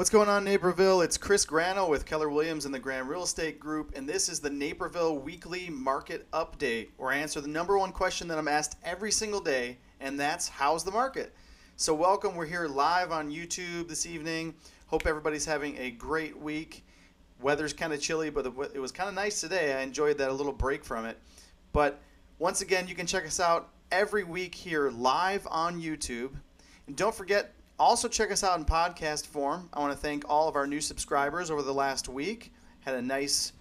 What's going on, Naperville? It's Chris Grano with Keller Williams and the Graham Real Estate Group, and this is the Naperville Weekly Market Update, where I answer the number one question that I'm asked every single day, and that's how's the market? So, welcome. We're here live on YouTube this evening. Hope everybody's having a great week. Weather's kind of chilly, but it was kind of nice today. I enjoyed that a little break from it. But once again, you can check us out every week here live on YouTube. And don't forget, also, check us out in podcast form. I want to thank all of our new subscribers over the last week. Had a nice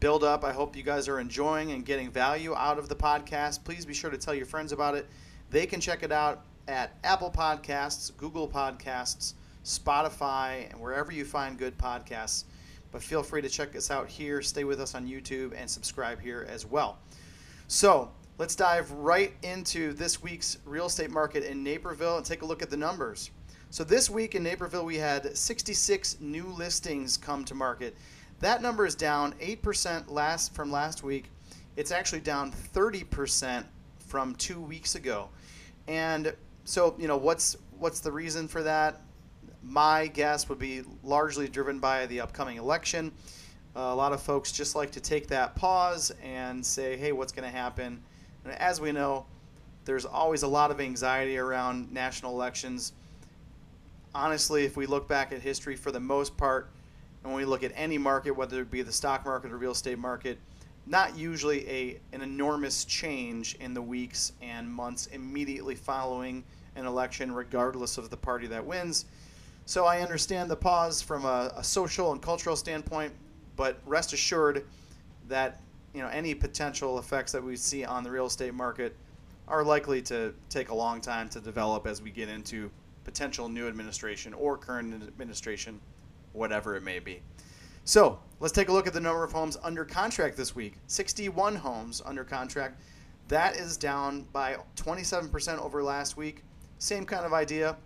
build up. I hope you guys are enjoying and getting value out of the podcast. Please be sure to tell your friends about it. They can check it out at Apple Podcasts, Google Podcasts, Spotify, and wherever you find good podcasts. But feel free to check us out here, stay with us on YouTube, and subscribe here as well. So, Let's dive right into this week's real estate market in Naperville and take a look at the numbers. So, this week in Naperville, we had 66 new listings come to market. That number is down 8% last from last week. It's actually down 30% from two weeks ago. And so, you know, what's what's the reason for that? My guess would be largely driven by the upcoming election. Uh, a lot of folks just like to take that pause and say, hey, what's going to happen? And as we know, there's always a lot of anxiety around national elections. Honestly, if we look back at history, for the most part, and when we look at any market, whether it be the stock market or real estate market, not usually a an enormous change in the weeks and months immediately following an election, regardless of the party that wins. So I understand the pause from a, a social and cultural standpoint, but rest assured that you know any potential effects that we see on the real estate market are likely to take a long time to develop as we get into potential new administration or current administration, whatever it may be. So let's take a look at the number of homes under contract this week 61 homes under contract. That is down by 27% over last week. Same kind of idea.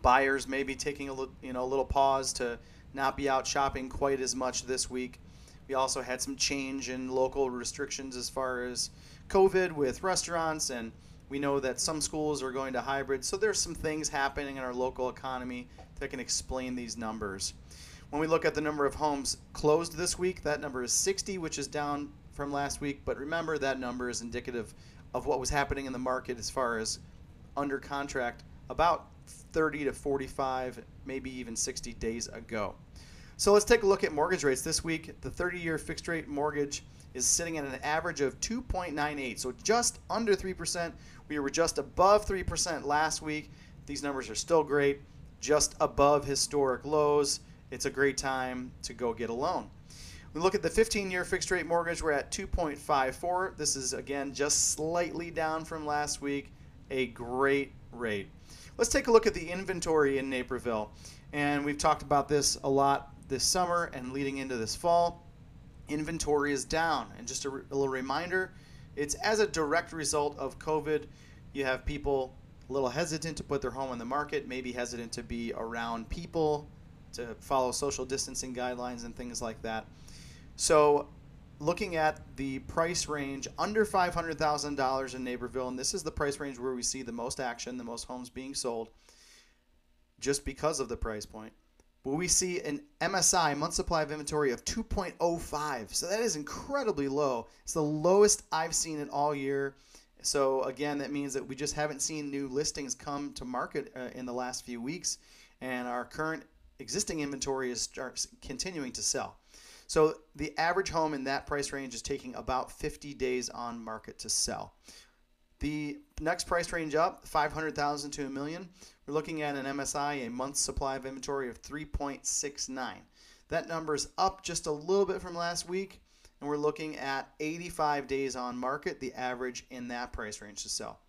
Buyers may be taking a you know, a little pause to not be out shopping quite as much this week. We also had some change in local restrictions as far as COVID with restaurants, and we know that some schools are going to hybrid. So there's some things happening in our local economy that can explain these numbers. When we look at the number of homes closed this week, that number is 60, which is down from last week. But remember, that number is indicative of what was happening in the market as far as under contract about 30 to 45, maybe even 60 days ago. So let's take a look at mortgage rates this week. The 30 year fixed rate mortgage is sitting at an average of 2.98, so just under 3%. We were just above 3% last week. These numbers are still great, just above historic lows. It's a great time to go get a loan. We look at the 15 year fixed rate mortgage, we're at 2.54. This is again just slightly down from last week. A great rate. Let's take a look at the inventory in Naperville. And we've talked about this a lot this summer and leading into this fall. Inventory is down. And just a, a little reminder it's as a direct result of COVID. You have people a little hesitant to put their home on the market, maybe hesitant to be around people, to follow social distancing guidelines and things like that. So, looking at the price range under $500,000 in Naperville, and this is the price range where we see the most action, the most homes being sold, just because of the price point we see an MSI, month supply of inventory, of 2.05. So that is incredibly low. It's the lowest I've seen it all year. So again, that means that we just haven't seen new listings come to market uh, in the last few weeks, and our current existing inventory is continuing to sell. So the average home in that price range is taking about 50 days on market to sell. The next price range up, 500,000 to a million. We're looking at an MSI, a month's supply of inventory of 3.69. That number is up just a little bit from last week, and we're looking at 85 days on market, the average in that price range to sell.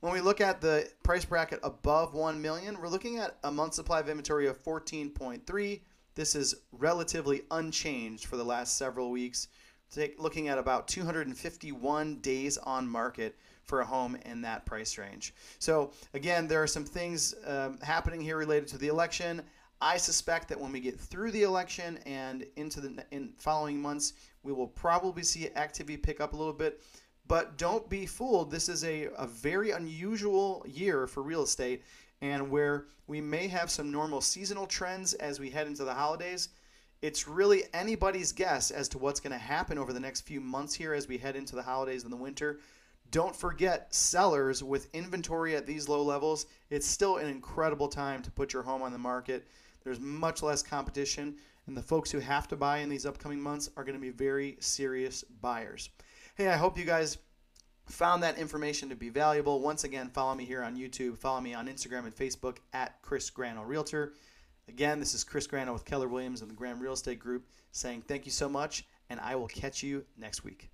When we look at the price bracket above 1 million, we're looking at a month supply of inventory of 14.3. This is relatively unchanged for the last several weeks. Take, looking at about 251 days on market for a home in that price range. So, again, there are some things um, happening here related to the election. I suspect that when we get through the election and into the in following months, we will probably see activity pick up a little bit. But don't be fooled. This is a, a very unusual year for real estate. and where we may have some normal seasonal trends as we head into the holidays. It's really anybody's guess as to what's going to happen over the next few months here as we head into the holidays and the winter. Don't forget, sellers with inventory at these low levels, it's still an incredible time to put your home on the market. There's much less competition, and the folks who have to buy in these upcoming months are going to be very serious buyers. Hey, I hope you guys found that information to be valuable. Once again, follow me here on YouTube, follow me on Instagram and Facebook at Chris Grano Realtor. Again, this is Chris Grano with Keller Williams and the Graham Real Estate Group saying thank you so much, and I will catch you next week.